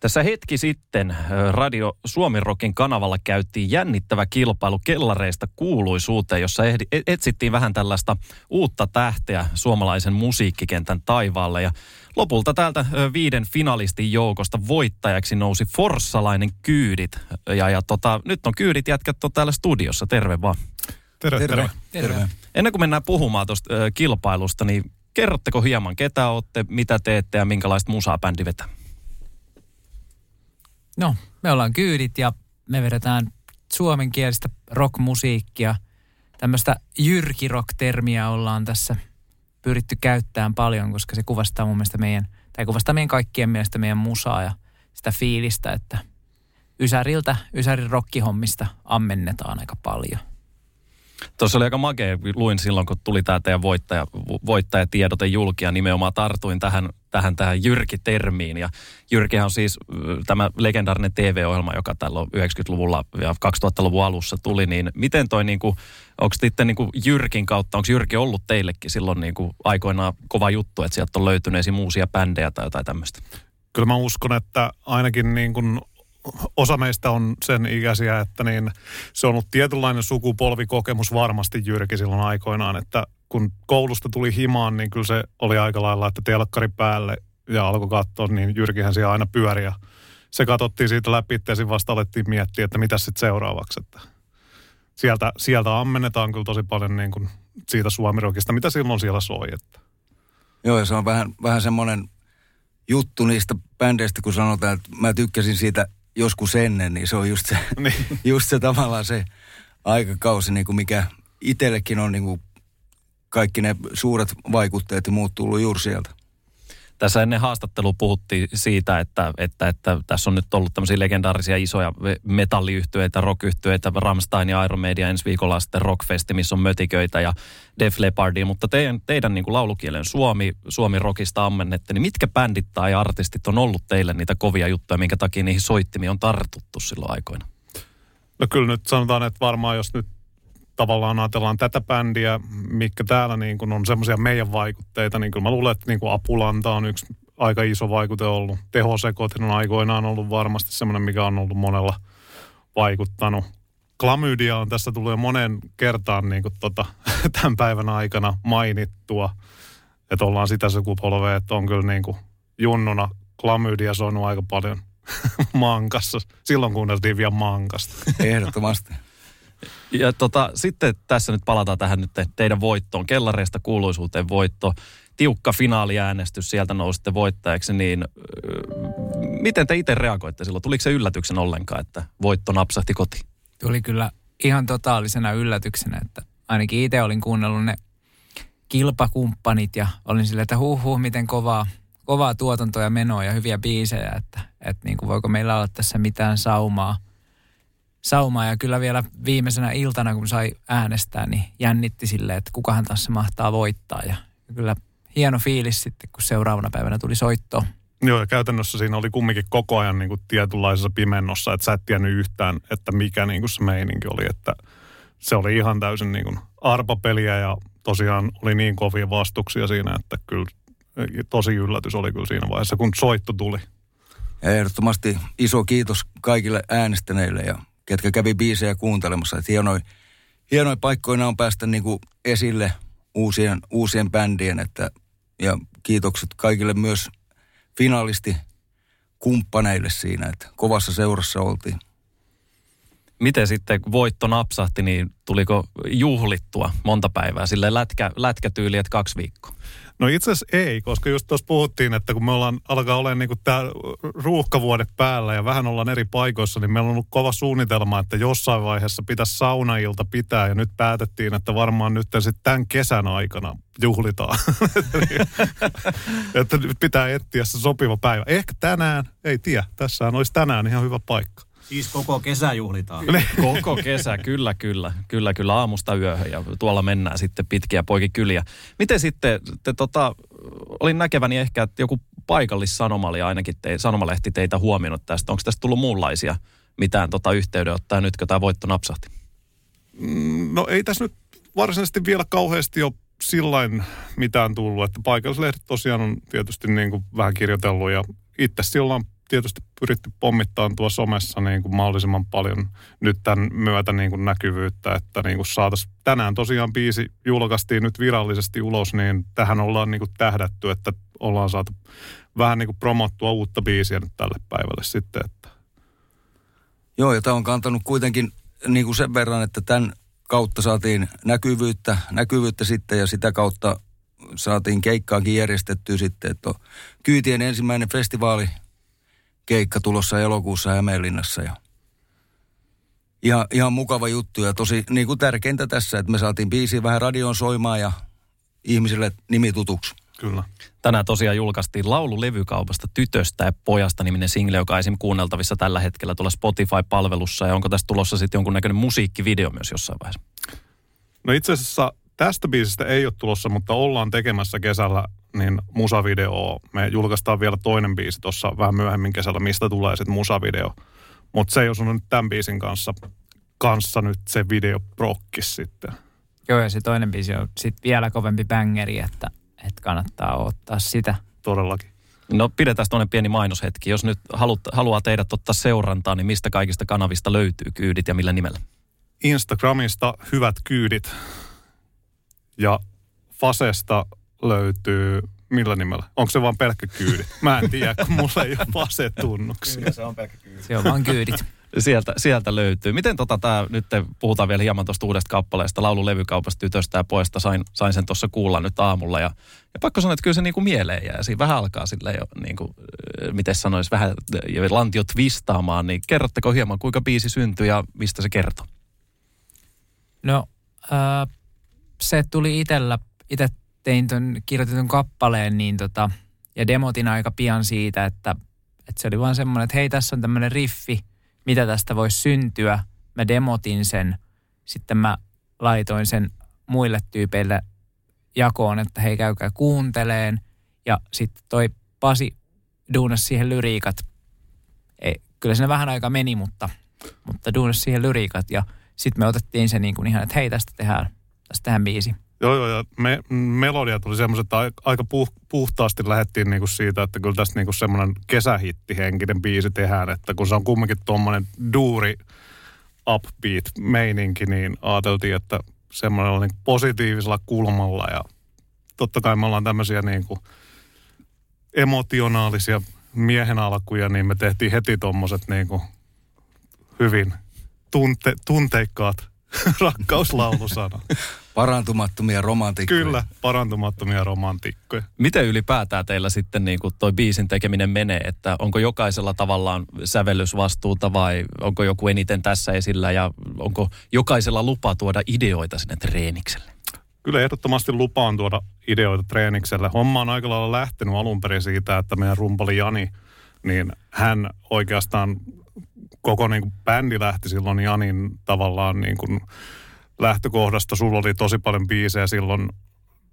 Tässä hetki sitten Radio Suomirokin kanavalla käytiin jännittävä kilpailu kellareista kuuluisuuteen, jossa ehdi, e, etsittiin vähän tällaista uutta tähteä suomalaisen musiikkikentän taivaalle. Ja lopulta täältä viiden finalistin joukosta voittajaksi nousi forssalainen Kyydit. Ja, ja tota, nyt on Kyydit jätkät on täällä studiossa. Terve vaan. Terve, terve. terve. terve. Ennen kuin mennään puhumaan tuosta kilpailusta, niin kerrotteko hieman, ketä olette, mitä teette ja minkälaista musaa bändi vetää? No, me ollaan kyydit ja me vedetään suomenkielistä rockmusiikkia. Tämmöistä jyrkirock-termiä ollaan tässä pyritty käyttämään paljon, koska se kuvastaa mun mielestä meidän, tai kuvastaa meidän kaikkien mielestä meidän musaa ja sitä fiilistä, että Ysäriltä, Ysärin rockihommista ammennetaan aika paljon. Tuossa oli aika makea, luin silloin, kun tuli tämä teidän voittaja, voittajatiedote julki ja nimenomaan tartuin tähän, tähän, tähän Jyrki-termiin. Ja Jyrkihän on siis tämä legendaarinen TV-ohjelma, joka tällä 90-luvulla ja 2000-luvun alussa tuli, niin miten toi niin kuin, onko sitten niin Jyrkin kautta, onko Jyrki ollut teillekin silloin niin kuin aikoinaan kova juttu, että sieltä on löytynyt esim. uusia bändejä tai jotain tämmöistä? Kyllä mä uskon, että ainakin niin kuin osa meistä on sen ikäisiä, että niin se on ollut tietynlainen sukupolvikokemus varmasti Jyrki silloin aikoinaan, että kun koulusta tuli himaan, niin kyllä se oli aika lailla, että telkkari päälle ja alkoi katsoa, niin Jyrkihän siellä aina pyöri ja se katsottiin siitä läpi, että vasta alettiin miettiä, että mitä sitten seuraavaksi. Että sieltä, sieltä ammennetaan kyllä tosi paljon niin kuin siitä suomirokista, mitä silloin siellä soi. Että. Joo, ja se on vähän, vähän semmoinen juttu niistä bändeistä, kun sanotaan, että mä tykkäsin siitä joskus ennen, niin se on just se, niin. just se tavallaan se aikakausi, niin kuin mikä itsellekin on niin kuin kaikki ne suuret vaikutteet ja muut tullut juuri sieltä. Tässä ennen haastattelua puhuttiin siitä, että, että, että tässä on nyt ollut tämmöisiä legendaarisia isoja metalliyhtyeitä, rockyhtyeitä, Ramstein ja Iron Media ensi viikolla sitten Rockfesti, missä on mötiköitä ja Def Leppardia, mutta teidän, teidän niin kuin laulukielen suomi, suomi rockista ammennette, niin mitkä bändit tai artistit on ollut teille niitä kovia juttuja, minkä takia niihin soittimiin on tartuttu silloin aikoina? No kyllä nyt sanotaan, että varmaan jos nyt tavallaan ajatellaan tätä bändiä, mikä täällä niin kuin on semmoisia meidän vaikutteita, niin kyllä mä luulen, että niin kuin Apulanta on yksi aika iso vaikute ollut. Tehosekotin on aikoinaan ollut varmasti semmoinen, mikä on ollut monella vaikuttanut. Klamydia on tässä tullut jo monen kertaan niin kuin tota, tämän päivän aikana mainittua. Että ollaan sitä sukupolvea, että on kyllä niin kuin junnuna klamydia soinut aika paljon mankassa. Silloin kuunneltiin vielä mankasta. Ehdottomasti. Ja tota, sitten tässä nyt palataan tähän nyt teidän voittoon. Kellareista kuuluisuuteen voitto. Tiukka finaaliäänestys, sieltä nousitte voittajaksi, niin miten te itse reagoitte silloin? Tuliko se yllätyksen ollenkaan, että voitto napsahti kotiin? Tuli kyllä ihan totaalisena yllätyksenä, että ainakin itse olin kuunnellut ne kilpakumppanit ja olin silleen, että huh, huh miten kovaa, kovaa tuotantoa ja menoa ja hyviä biisejä, että, että niin kuin voiko meillä olla tässä mitään saumaa – saumaa ja kyllä vielä viimeisenä iltana, kun sai äänestää, niin jännitti sille, että kukahan tässä mahtaa voittaa ja kyllä hieno fiilis sitten, kun seuraavana päivänä tuli soitto. Joo, ja käytännössä siinä oli kumminkin koko ajan niin kuin tietynlaisessa pimennossa, että sä et tiennyt yhtään, että mikä niin kuin se meininki oli, että se oli ihan täysin niin kuin arpapeliä ja tosiaan oli niin kovia vastuksia siinä, että kyllä tosi yllätys oli kyllä siinä vaiheessa, kun soitto tuli. Ja ehdottomasti iso kiitos kaikille äänestäneille ja ketkä kävi biisejä kuuntelemassa. Että hienoin, hienoin paikkoina on päästä niin kuin esille uusien, uusien bändien. Että, ja kiitokset kaikille myös finalisti kumppaneille siinä, että kovassa seurassa oltiin. Miten sitten voitto napsahti, niin tuliko juhlittua monta päivää sille lätkä, lätkätyyli, että kaksi viikkoa? No itse asiassa ei, koska just tuossa puhuttiin, että kun me ollaan, alkaa olemaan niin tämä ruuhkavuodet päällä ja vähän ollaan eri paikoissa, niin meillä on ollut kova suunnitelma, että jossain vaiheessa pitäisi saunailta pitää ja nyt päätettiin, että varmaan nyt sitten tämän kesän aikana juhlitaan. että nyt pitää etsiä se sopiva päivä. Ehkä tänään, ei tiedä, tässähän olisi tänään ihan hyvä paikka. Siis koko kesä juhlitaan. Koko kesä, kyllä, kyllä. Kyllä, kyllä aamusta yöhön ja tuolla mennään sitten pitkiä poikikyliä. Miten sitten, te, tota, olin näkeväni ehkä, että joku paikallissanoma oli ainakin te, sanomalehti teitä huomioinut tästä. Onko tästä tullut muunlaisia mitään tota yhteydenottoja nyt, kun tämä voitto napsahti? Mm, No ei tässä nyt varsinaisesti vielä kauheasti ole sillain mitään tullut, että paikallislehdet tosiaan on tietysti niin kuin vähän kirjoitellut ja itse sillä on tietysti pyritty pommittamaan tuossa somessa niin kuin mahdollisimman paljon nyt tämän myötä niin kuin näkyvyyttä, että niin kuin saataisiin tänään tosiaan biisi julkaistiin nyt virallisesti ulos, niin tähän ollaan niin kuin tähdätty, että ollaan saatu vähän niin kuin promottua uutta biisiä nyt tälle päivälle sitten, että Joo, ja tämä on kantanut kuitenkin niin kuin sen verran, että tämän kautta saatiin näkyvyyttä, näkyvyyttä sitten ja sitä kautta saatiin keikkaakin järjestettyä sitten, että on Kyytien ensimmäinen festivaali keikka tulossa elokuussa Hämeenlinnassa ja ihan, ihan mukava juttu ja tosi niin kuin tärkeintä tässä, että me saatiin biisi vähän radioon soimaan ja ihmisille nimi tutuksi. kyllä. Tänään tosiaan julkaistiin laulu levykaupasta Tytöstä ja pojasta niminen single, joka on esim. kuunneltavissa tällä hetkellä tuolla Spotify-palvelussa. Ja onko tästä tulossa sitten jonkunnäköinen musiikkivideo myös jossain vaiheessa? No itse asiassa tästä biisistä ei ole tulossa, mutta ollaan tekemässä kesällä niin musavideo. Me julkaistaan vielä toinen biisi tuossa vähän myöhemmin kesällä, mistä tulee sitten musavideo. Mutta se ei osunut nyt tämän biisin kanssa, kanssa nyt se video prokkis sitten. Joo, ja se toinen biisi on sitten vielä kovempi bängeri, että, että kannattaa ottaa sitä. Todellakin. No pidetään tuonne pieni mainoshetki. Jos nyt haluat, haluaa teidät ottaa seurantaa, niin mistä kaikista kanavista löytyy kyydit ja millä nimellä? Instagramista hyvät kyydit ja Fasesta löytyy, millä nimellä? Onko se vaan pelkkä kyydit? Mä en tiedä, kun mulla ei ole Fase-tunnuksia. se on pelkkä kyyti. Se on vaan kyydit. Sieltä, sieltä löytyy. Miten tota tää, nyt te puhutaan vielä hieman tuosta uudesta kappaleesta, laululevykaupasta tytöstä ja pojasta, sain, sain sen tuossa kuulla nyt aamulla. Ja, ja pakko sanoa, että kyllä se niinku mieleen jää. Siinä vähän alkaa silleen jo, niinku, miten sanoisi, vähän jo lantio twistaamaan. Niin kerrotteko hieman, kuinka biisi syntyi ja mistä se kertoo? No, äh, se tuli itellä, itse tein ton kirjoitetun kappaleen, niin tota, ja demotin aika pian siitä, että, että se oli vaan semmoinen, että hei, tässä on tämmöinen riffi, mitä tästä voisi syntyä. Mä demotin sen, sitten mä laitoin sen muille tyypeille jakoon, että hei, käykää kuunteleen. Ja sitten toi Pasi duunas siihen lyriikat. Ei, kyllä siinä vähän aika meni, mutta, mutta duunas siihen lyriikat. Ja sitten me otettiin se niin kuin ihan, että hei, tästä tehdään, tästä tehdään biisi. Joo, joo, ja me, melodiat oli semmoiset, että ai- aika puh, puhtaasti lähdettiin niinku siitä, että kyllä tästä niinku semmoinen kesähittihenkinen biisi tehdään, että kun se on kumminkin tuommoinen duuri upbeat meininki, niin ajateltiin, että semmoinen on niinku positiivisella kulmalla ja totta kai me ollaan tämmöisiä niinku emotionaalisia miehen alkuja, niin me tehtiin heti tuommoiset niinku hyvin tunte, tunteikkaat rakkauslaulusana. Parantumattomia romantikkoja. Kyllä, parantumattomia romantikkoja. Miten ylipäätään teillä sitten niin kuin toi biisin tekeminen menee, että onko jokaisella tavallaan sävellysvastuuta vai onko joku eniten tässä esillä ja onko jokaisella lupa tuoda ideoita sinne treenikselle? Kyllä ehdottomasti lupaan tuoda ideoita treenikselle. Homma on aika lailla lähtenyt alun perin siitä, että meidän rumpali Jani, niin hän oikeastaan koko niin kuin bändi lähti silloin Janin tavallaan niin kuin lähtökohdasta. Sulla oli tosi paljon biisejä silloin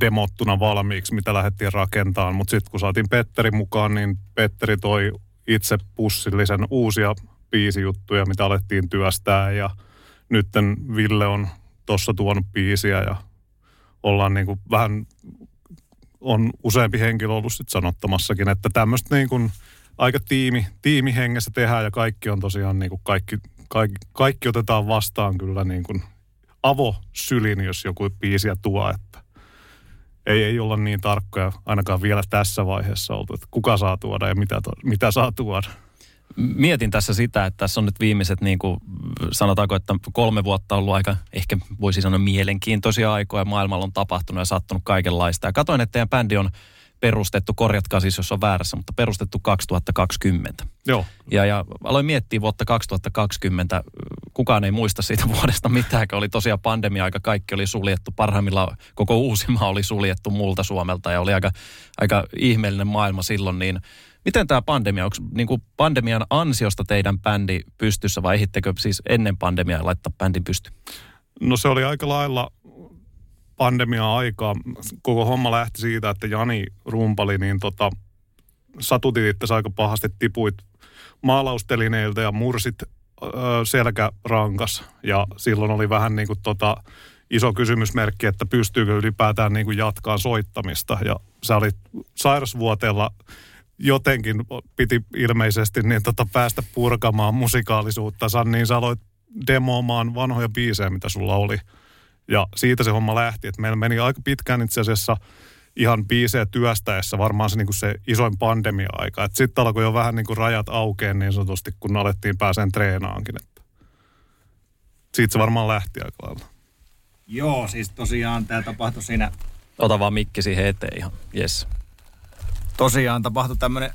demottuna valmiiksi, mitä lähdettiin rakentamaan. Mutta sitten kun saatiin Petteri mukaan, niin Petteri toi itse pussillisen uusia biisijuttuja, mitä alettiin työstää. Ja nytten Ville on tuossa tuonut biisiä ja ollaan niin kuin vähän, on useampi henkilö ollut sit sanottamassakin, että tämmöistä niin kuin aika tiimi, tiimihengessä tehdään ja kaikki on tosiaan niin kuin kaikki, kaikki, kaikki otetaan vastaan kyllä niin kuin avosylin, jos joku biisiä tuo, että ei, ei olla niin tarkkoja ainakaan vielä tässä vaiheessa oltu, että kuka saa tuoda ja mitä, to, mitä saa tuoda. Mietin tässä sitä, että tässä on nyt viimeiset, niin kuin sanotaanko, että kolme vuotta ollut aika, ehkä voisi sanoa mielenkiintoisia aikoja. Maailmalla on tapahtunut ja sattunut kaikenlaista. Ja katoin, että teidän bändi on perustettu, korjatkaa siis jos on väärässä, mutta perustettu 2020. Joo. Ja, ja aloin miettiä vuotta 2020. Kukaan ei muista siitä vuodesta mitään, kun oli tosiaan pandemia-aika, kaikki oli suljettu. Parhaimmillaan koko Uusimaa oli suljettu muulta Suomelta ja oli aika, aika ihmeellinen maailma silloin. Niin Miten tämä pandemia, onko niin pandemian ansiosta teidän bändi pystyssä vai ehittekö siis ennen pandemiaa laittaa bändin pysty? No se oli aika lailla pandemia-aikaa. Koko homma lähti siitä, että Jani rumpali, niin tota, satutit itse aika pahasti, tipuit maalaustelineiltä ja mursit öö, selkärankas. Ja silloin oli vähän niin kuin tota, iso kysymysmerkki, että pystyykö ylipäätään niin kuin jatkaa soittamista. Ja sä olit sairasvuoteella jotenkin piti ilmeisesti niin tota päästä purkamaan musikaalisuutta, niin sä aloit demoamaan vanhoja biisejä, mitä sulla oli. Ja siitä se homma lähti, että meillä meni aika pitkään itse asiassa ihan biisejä työstäessä varmaan se, niin kuin se isoin pandemia-aika. Sitten alkoi jo vähän niin kuin rajat aukeen niin sanotusti, kun alettiin pääseen treenaankin. Että siitä se varmaan lähti aika lailla. Joo, siis tosiaan tämä tapahtui siinä... Ota vaan mikki siihen eteen ihan, yes. Tosiaan tapahtui tämmöinen...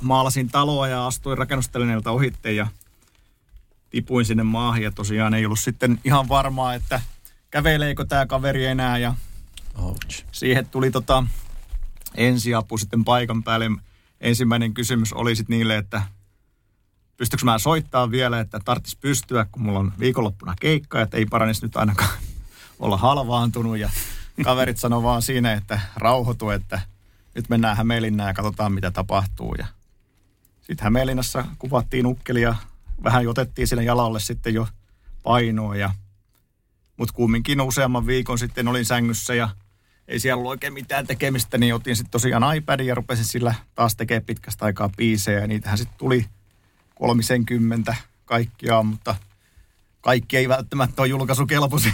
Maalasin taloa ja astuin rakennustelineeltä ohitte ja tipuin sinne maahan ja tosiaan ei ollut sitten ihan varmaa, että käveleekö tämä kaveri enää ja Ouch. siihen tuli tota ensiapu sitten paikan päälle. Ensimmäinen kysymys oli sitten niille, että pystyykö mä soittaa vielä, että tarttis pystyä, kun mulla on viikonloppuna keikka, että ei paranisi nyt ainakaan olla halvaantunut. Ja kaverit sanoi vaan siinä, että rauhoitu, että nyt mennään Hämeenlinnaan ja katsotaan, mitä tapahtuu. Ja sitten Hämeenlinnassa kuvattiin ukkelia vähän otettiin sille jalalle sitten jo painoa. Ja, mutta kumminkin useamman viikon sitten olin sängyssä ja ei siellä ollut oikein mitään tekemistä, niin otin sitten tosiaan iPadin ja rupesin sillä taas tekemään pitkästä aikaa biisejä. Ja niitähän sitten tuli kolmisenkymmentä kaikkiaan, mutta kaikki ei välttämättä ole julkaisukelpoisia.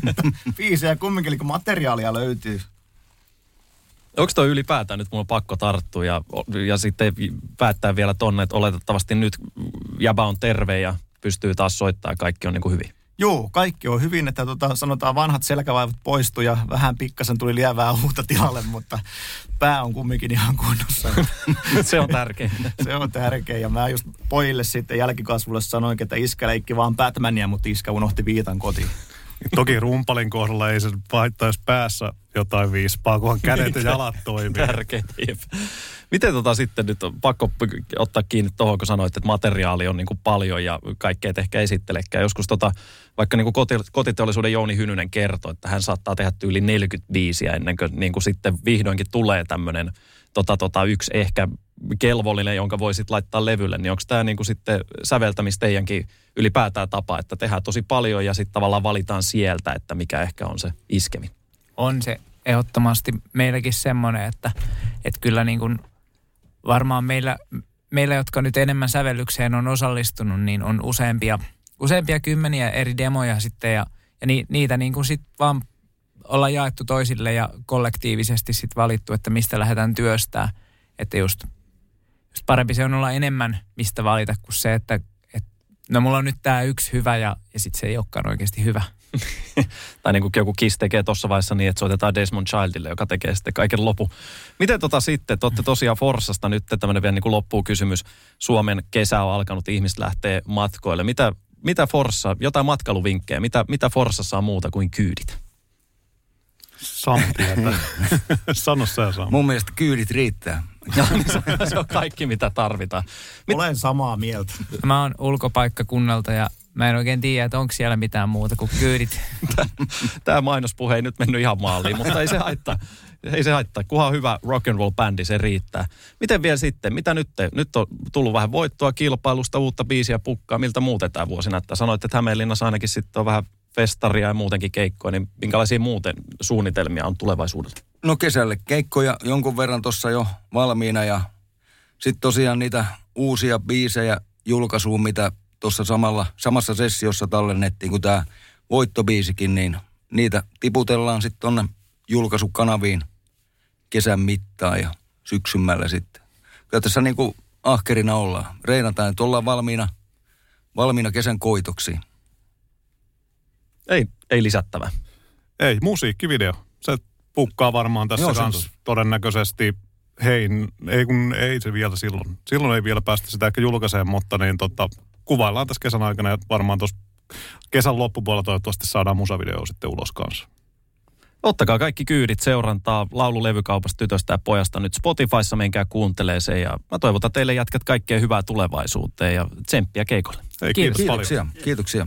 biisejä kumminkin, eli materiaalia löytyy. Onko toi ylipäätään nyt mulla pakko tarttua ja, ja sitten päättää vielä tonne, että oletettavasti nyt jäbä on terve ja pystyy taas soittamaan ja kaikki on niin kuin hyvin? Joo, kaikki on hyvin, että tota, sanotaan vanhat selkävaivat poistu ja vähän pikkasen tuli lievää uutta tilalle, mutta pää on kumminkin ihan kunnossa. se on tärkeä. se on tärkeä ja mä just pojille sitten jälkikasvulle sanoin, että iskä leikki vaan Batmania, mutta iskä unohti viitan kotiin. Toki rumpalin kohdalla ei se haittaisi päässä jotain viispaa, kunhan kädet ja jalat toimii. Tärkeä Miten tota sitten nyt on pakko ottaa kiinni tuohon, kun sanoit, että materiaali on niin kuin paljon ja kaikkea et ehkä esittelekään. Joskus tota, vaikka niin kuin koti, kotiteollisuuden Jouni Hynynen kertoi, että hän saattaa tehdä yli 45 ennen kuin, niin kuin sitten vihdoinkin tulee tämmöinen tota, tota, yksi ehkä kelvollinen, jonka voisit laittaa levylle, niin onko tämä niin kuin sitten säveltämistä teidänkin ylipäätään tapa, että tehdään tosi paljon ja sitten tavallaan valitaan sieltä, että mikä ehkä on se iskevi? On se ehdottomasti meilläkin semmoinen, että, että kyllä niin kuin varmaan meillä, meillä, jotka nyt enemmän sävellykseen on osallistunut, niin on useampia, useampia kymmeniä eri demoja sitten ja, ja ni, niitä niin kuin sitten vaan olla jaettu toisille ja kollektiivisesti sitten valittu, että mistä lähdetään työstää. Että just, just parempi se on olla enemmän, mistä valita, kuin se, että no mulla on nyt tämä yksi hyvä ja, ja sitten se ei olekaan oikeasti hyvä. tai niin kuin joku Kiss tekee tuossa vaiheessa niin, että soitetaan Desmond Childille, joka tekee sitten kaiken lopu. Miten tota sitten, te olette tosiaan Forsasta nyt tämmöinen vielä niin kuin loppuu kysymys. Suomen kesä on alkanut, ihmiset lähtee matkoille. Mitä, mitä Forssa, jotain matkailuvinkkejä, mitä, mitä Forsassa on muuta kuin kyydit? Sami Sano sä Sami. Mun mielestä kyydit riittää. Ja, niin se, se on kaikki, mitä tarvitaan. Mit... Olen samaa mieltä. Mä oon ulkopaikkakunnalta ja mä en oikein tiedä, että onko siellä mitään muuta kuin kyydit. Tämä mainospuhe ei nyt mennyt ihan maaliin, mutta ei se haittaa. Ei se haittaa. Kunhan hyvä rock and roll bändi, se riittää. Miten vielä sitten? Mitä nyt? Te? Nyt on tullut vähän voittoa kilpailusta, uutta biisiä pukkaa. Miltä muuten tämä vuosi näyttää? Sanoit, että Hämeenlinnassa ainakin sitten on vähän festaria ja muutenkin keikkoja, niin minkälaisia muuten suunnitelmia on tulevaisuudelle? No kesälle keikkoja jonkun verran tuossa jo valmiina ja sitten tosiaan niitä uusia biisejä julkaisuun, mitä tuossa samalla, samassa sessiossa tallennettiin kuin tämä voittobiisikin, niin niitä tiputellaan sitten tuonne julkaisukanaviin kesän mittaan ja syksymällä sitten. Kyllä tässä niin kuin ahkerina ollaan. Reinataan, että ollaan valmiina, valmiina kesän koitoksiin. Ei, ei lisättävä. Ei, musiikkivideo. Se pukkaa varmaan tässä Joo, kanssa todennäköisesti. Hei, ei kun ei se vielä silloin. Silloin ei vielä päästä sitä ehkä julkaiseen, mutta niin tota, kuvaillaan tässä kesän aikana ja varmaan tuossa kesän loppupuolella toivottavasti saadaan musavideo sitten ulos kanssa. Ottakaa kaikki kyydit seurantaa laululevykaupasta tytöstä ja pojasta nyt Spotifyssa, menkää kuuntelee se ja mä toivotan teille jätkät kaikkea hyvää tulevaisuuteen ja tsemppiä keikolle. Hei, kiitos, Kiitos. paljon. Kiitoksia, kiitoksia.